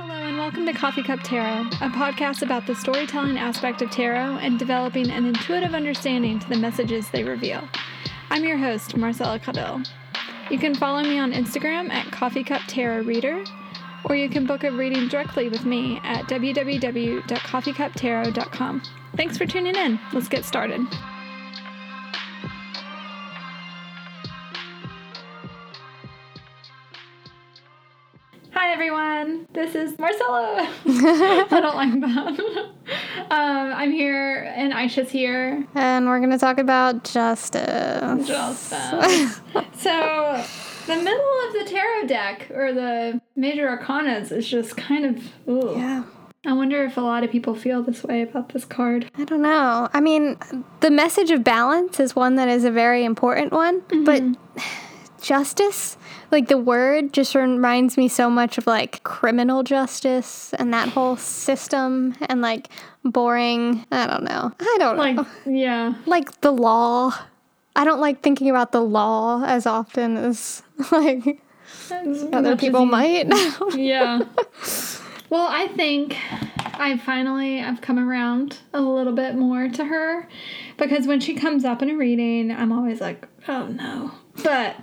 Hello, and welcome to Coffee Cup Tarot, a podcast about the storytelling aspect of tarot and developing an intuitive understanding to the messages they reveal. I'm your host, Marcella Cadell. You can follow me on Instagram at Coffee Cup Tarot Reader, or you can book a reading directly with me at www.coffeecuptarot.com. Thanks for tuning in. Let's get started. Everyone, this is Marcella. I don't like that. um, I'm here and Aisha's here. And we're going to talk about justice. Justice. so, the middle of the tarot deck or the major arcanas is just kind of. Ooh. Yeah. I wonder if a lot of people feel this way about this card. I don't know. I mean, the message of balance is one that is a very important one, but justice, like the word, just reminds me so much of like criminal justice and that whole system and like boring. I don't know. I don't know. Like, yeah. like the law. I don't like thinking about the law as often as like other people might. yeah. Well, I think I finally I've come around a little bit more to her because when she comes up in a reading, I'm always like, "Oh no." But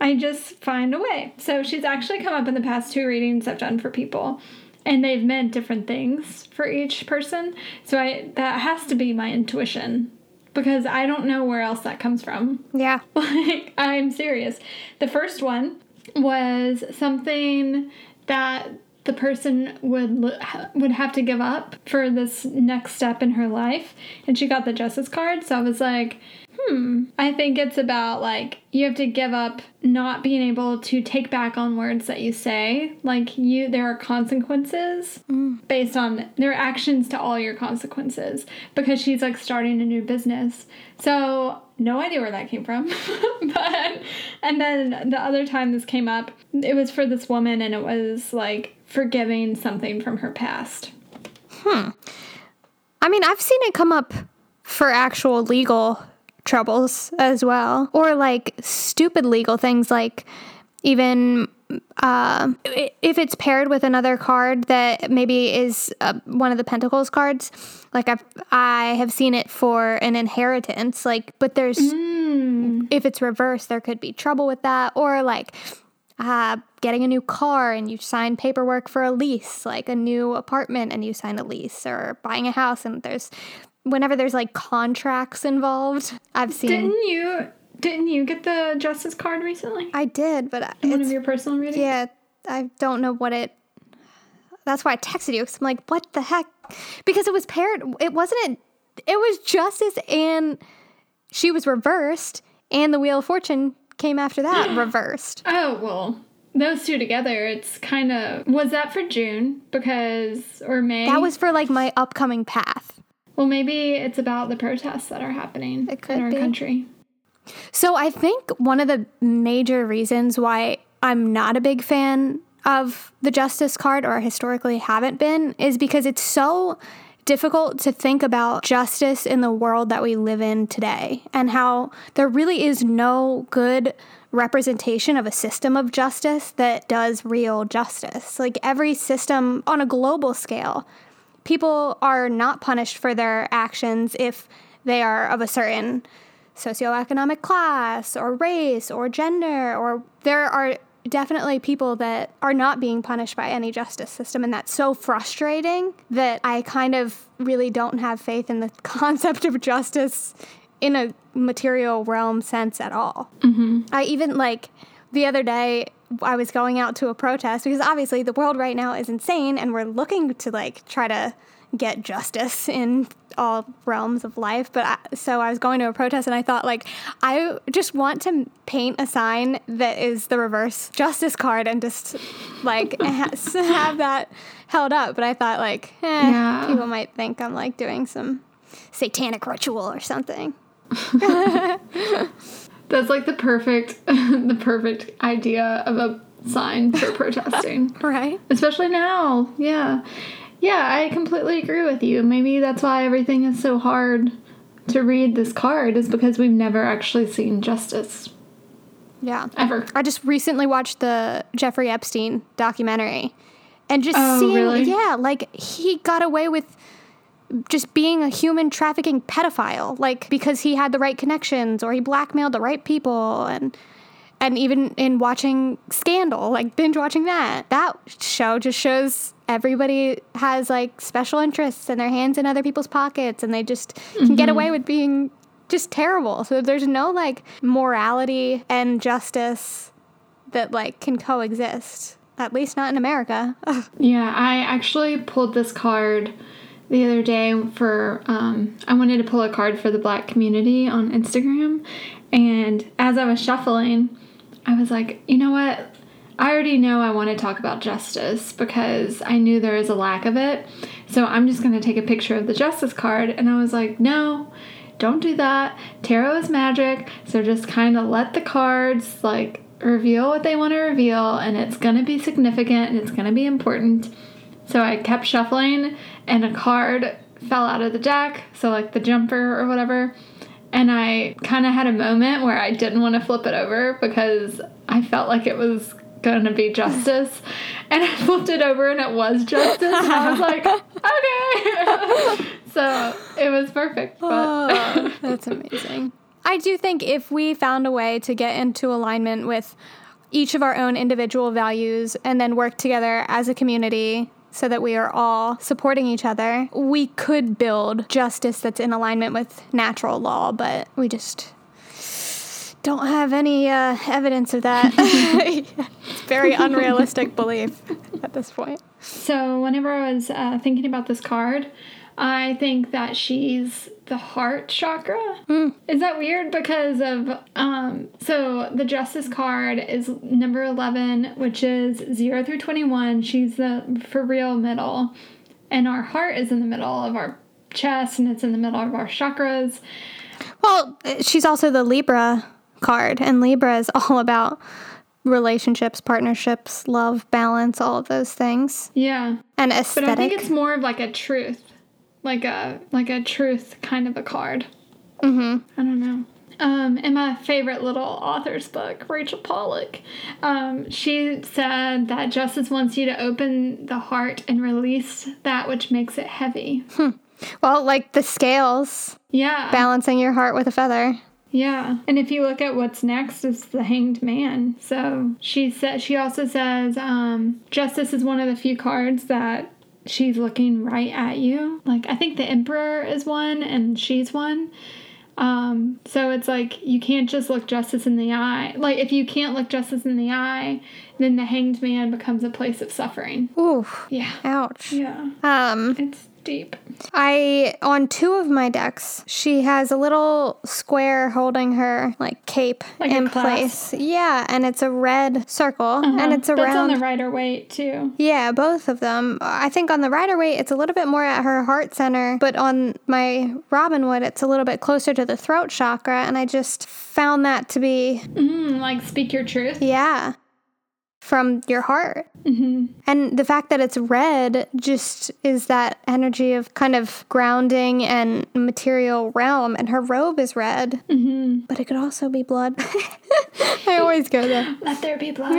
I just find a way. So she's actually come up in the past two readings I've done for people and they've meant different things for each person. So I that has to be my intuition because I don't know where else that comes from. yeah. Like, I'm serious. The first one was something that the person would would have to give up for this next step in her life, and she got the justice card. So I was like, hmm. I think it's about like you have to give up not being able to take back on words that you say. Like you, there are consequences based on their actions to all your consequences because she's like starting a new business. So no idea where that came from. but and then the other time this came up, it was for this woman and it was like forgiving something from her past. Hmm. I mean, I've seen it come up for actual legal troubles as well, or like stupid legal things, like even uh, if it's paired with another card that maybe is uh, one of the Pentacles cards. Like I've I have seen it for an inheritance, like, but there's if it's reversed, there could be trouble with that, or like uh, getting a new car and you sign paperwork for a lease, like a new apartment and you sign a lease, or buying a house and there's whenever there's like contracts involved. I've seen. Didn't you didn't you get the justice card recently? I did, but I- One of your personal readings? yeah, I don't know what it. That's why I texted you because I'm like, what the heck? Because it was paired. It wasn't. It, it was justice and she was reversed, and the Wheel of Fortune came after that reversed. Oh well. Those two together, it's kind of was that for June because or May? That was for like my upcoming path. well, maybe it's about the protests that are happening It could in our be. country. So I think one of the major reasons why I'm not a big fan of the Justice card or historically haven't been is because it's so difficult to think about justice in the world that we live in today and how there really is no good representation of a system of justice that does real justice. Like every system on a global scale people are not punished for their actions if they are of a certain socioeconomic class or race or gender or there are definitely people that are not being punished by any justice system and that's so frustrating that I kind of really don't have faith in the concept of justice in a material realm sense at all. Mm-hmm. I even like the other day I was going out to a protest because obviously the world right now is insane and we're looking to like try to get justice in all realms of life but I, so I was going to a protest and I thought like I just want to paint a sign that is the reverse justice card and just like ha- have that held up but I thought like eh, Yeah. people might think I'm like doing some satanic ritual or something That's like the perfect the perfect idea of a sign for protesting. right Especially now. Yeah. Yeah, I completely agree with you. Maybe that's why everything is so hard to read this card is because we've never actually seen justice yeah ever. I just recently watched the Jeffrey Epstein documentary, and just Oh, seeing, really? yeah, like he got away with just being a human trafficking pedophile, like because he had the right connections or he blackmailed the right people and and even in watching Scandal, like binge watching that, that show just shows everybody has like special interests and their hands in other people's pockets and they just can get away with being just terrible. So there's no like morality and justice that like can coexist. At least not in America. Yeah, I actually pulled this card the other day for um, I wanted to pull a card for the black community on Instagram, and as I was shuffling, I was like, you know what? I already know I want to talk about justice because I knew there is a lack of it. So I'm just going to take a picture of the justice card, and I was like, no. Don't do that. Tarot is magic, so just kind of let the cards like reveal what they want to reveal, and it's gonna be significant and it's gonna be important. So I kept shuffling, and a card fell out of the deck, so like the jumper or whatever. And I kind of had a moment where I didn't want to flip it over because I felt like it was going to be justice. And I flipped it over and it was justice. And I was like, okay. so it was perfect. But Oh, that's amazing. I do think if we found a way to get into alignment with each of our own individual values and then work together as a community so that we are all supporting each other, we could build justice that's in alignment with natural law, but we just don't have any uh, evidence of that. it's very unrealistic belief at this point. So, whenever I was uh, thinking about this card, I think that she's the heart chakra. Is that weird? Because of, um, so the justice card is number 11, which is 0 through 21. She's the for real middle. And our heart is in the middle of our chest and it's in the middle of our chakras. Well, she's also the Libra card, and Libra is all about relationships, partnerships, love, balance, all of those things, Yeah. and aesthetic. But I think it's more of like a truth, like a like a truth kind of a card. hmm I don't know. Um, in my favorite little author's book, Rachel Pollack, um, she said that justice wants you to open the heart and release that which makes it heavy. Well, like the scales, Yeah. balancing your heart with a feather. Yeah. And if you look at what's next, it's the hanged man. So she said she also says, um, justice is one of the few cards that she's looking right at you. Like I think the emperor is one and she's one. Um, so it's like you can't just look justice in the eye. Like if you can't look justice in the eye, then the hanged man becomes a place of suffering. Ooh, Yeah. ouch. Yeah. Um, It's deep. I on two of my decks, she has a little square holding her like cape Like in place. Yeah, and it's a red circle, and it's Uh-huh. That's around. on the Rider Waite too. Yeah, both of them. I think on the Rider Waite, it's a little bit more at her heart center, but on my Robinwood, it's a little bit closer to the throat chakra, and I just found that to be, Mm, like speak your truth. yeah, from your heart. hmm And the fact that it's red just is that energy of kind of grounding and material realm, and her robe is red, hmm but it could also be blood. I always go there. Let there be blood.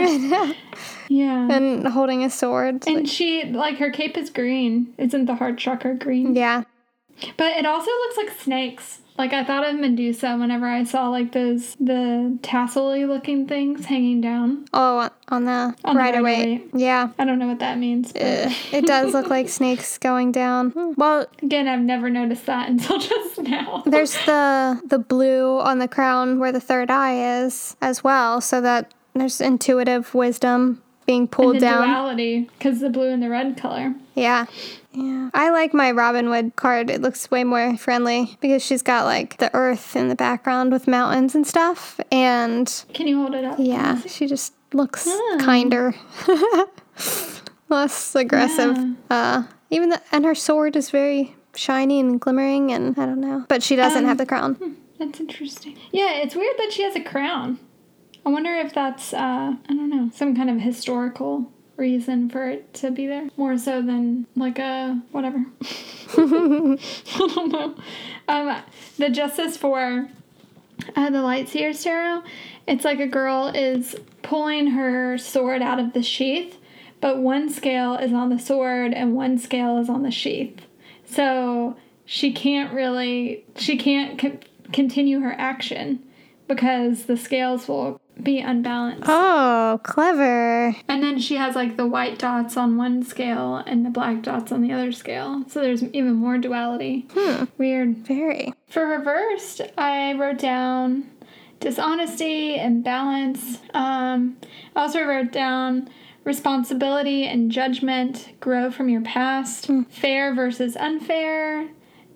yeah. and holding a sword. And like- she, like, her cape is green. Isn't the heart chakra green? yeah. But it also looks like snakes. Like, I thought of Medusa whenever I saw, like, those, the tassel looking things hanging down. Oh, on the On Rider Waite. Yeah. I don't know what that means. Uh, it does look like snakes going down. Well, again, I've never noticed that until just now. there's the the blue on the crown where the third eye is as well, so that there's intuitive wisdom being pulled the down. duality, because the blue and the red color. Yeah. Yeah. I like my Robinwood card. It looks way more friendly because she's got like the earth in the background with mountains and stuff. And Can you hold it up? yeah, she just looks Hmm. kinder. Less aggressive. Yeah. Uh even the and her sword is very shiny and glimmering and I don't know. But she doesn't Um, have the crown. That's interesting. Yeah, it's weird that she has a crown. I wonder if that's uh I don't know, some kind of historical reason for it to be there. More so than like a whatever. I don't know. Um the justice for uh, the Lightseers tarot, it's like a girl is pulling her sword out of the sheath, but one scale is on the sword and one scale is on the sheath. So she can't really, she can't co- continue her action because the scales will be unbalanced. Oh, clever. And then she has like the white dots on one scale and the black dots on the other scale. So there's even more duality. Hmm. Weird. Very. For reversed, I wrote down dishonesty and balance. Um, I also wrote down responsibility and judgment grow from your past, fair versus unfair,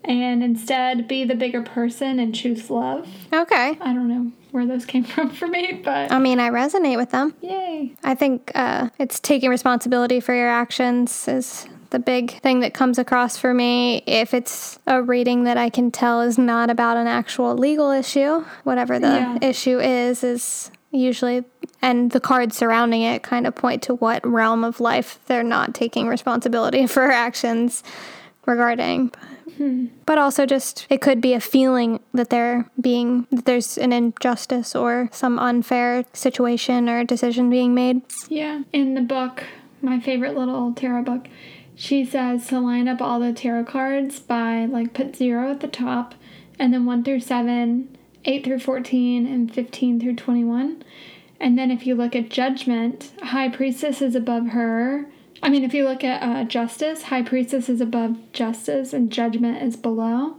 and instead be the bigger person and choose love. Okay. I don't know where those came from for me, but I mean, I resonate with them. yay. I think uh, it's taking responsibility for your actions is the big thing that comes across for me. If it's a reading that I can tell is not about an actual legal issue, whatever the Yeah. issue is, is usually, and the cards surrounding it kind of point to what realm of life they're not taking responsibility for actions regarding. But also, just it could be a feeling that they're being, that there's an injustice or some unfair situation or decision being made. Yeah. In the book, my favorite little tarot book, she says to line up all the tarot cards by like put zero at the top and then one through seven, eight through 14, and 15 through 21. And then if you look at judgment, high priestess is above her. I mean, if you look at uh, justice, high priestess is above justice and judgment is below.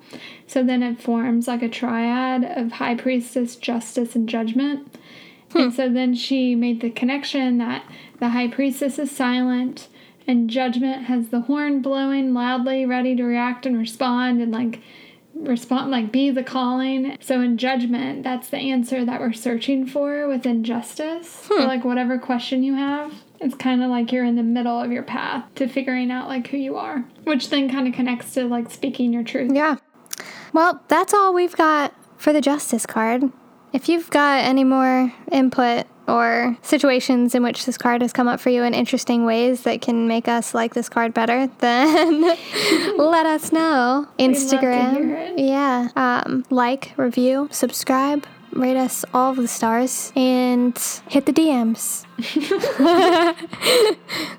So then it forms like a triad of high priestess, justice, and judgment. And so then she made the connection that the high priestess is silent and judgment has the horn blowing loudly, ready to react and respond and like respond, like be the calling. So in judgment, that's the answer that we're searching for within justice. So like whatever question you have, it's kind of like you're in the middle of your path to figuring out like who you are, which then kind of connects to like speaking your truth. Yeah. Well, that's all we've got for the justice card. If you've got any more input or situations in which this card has come up for you in interesting ways that can make us like this card better, then let us know. Instagram. Yeah. Um, like, review, subscribe, rate us all of the stars, and hit the DMs.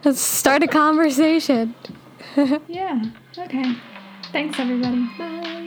Let's start a conversation. Yeah. Okay. Thanks, everybody. Bye.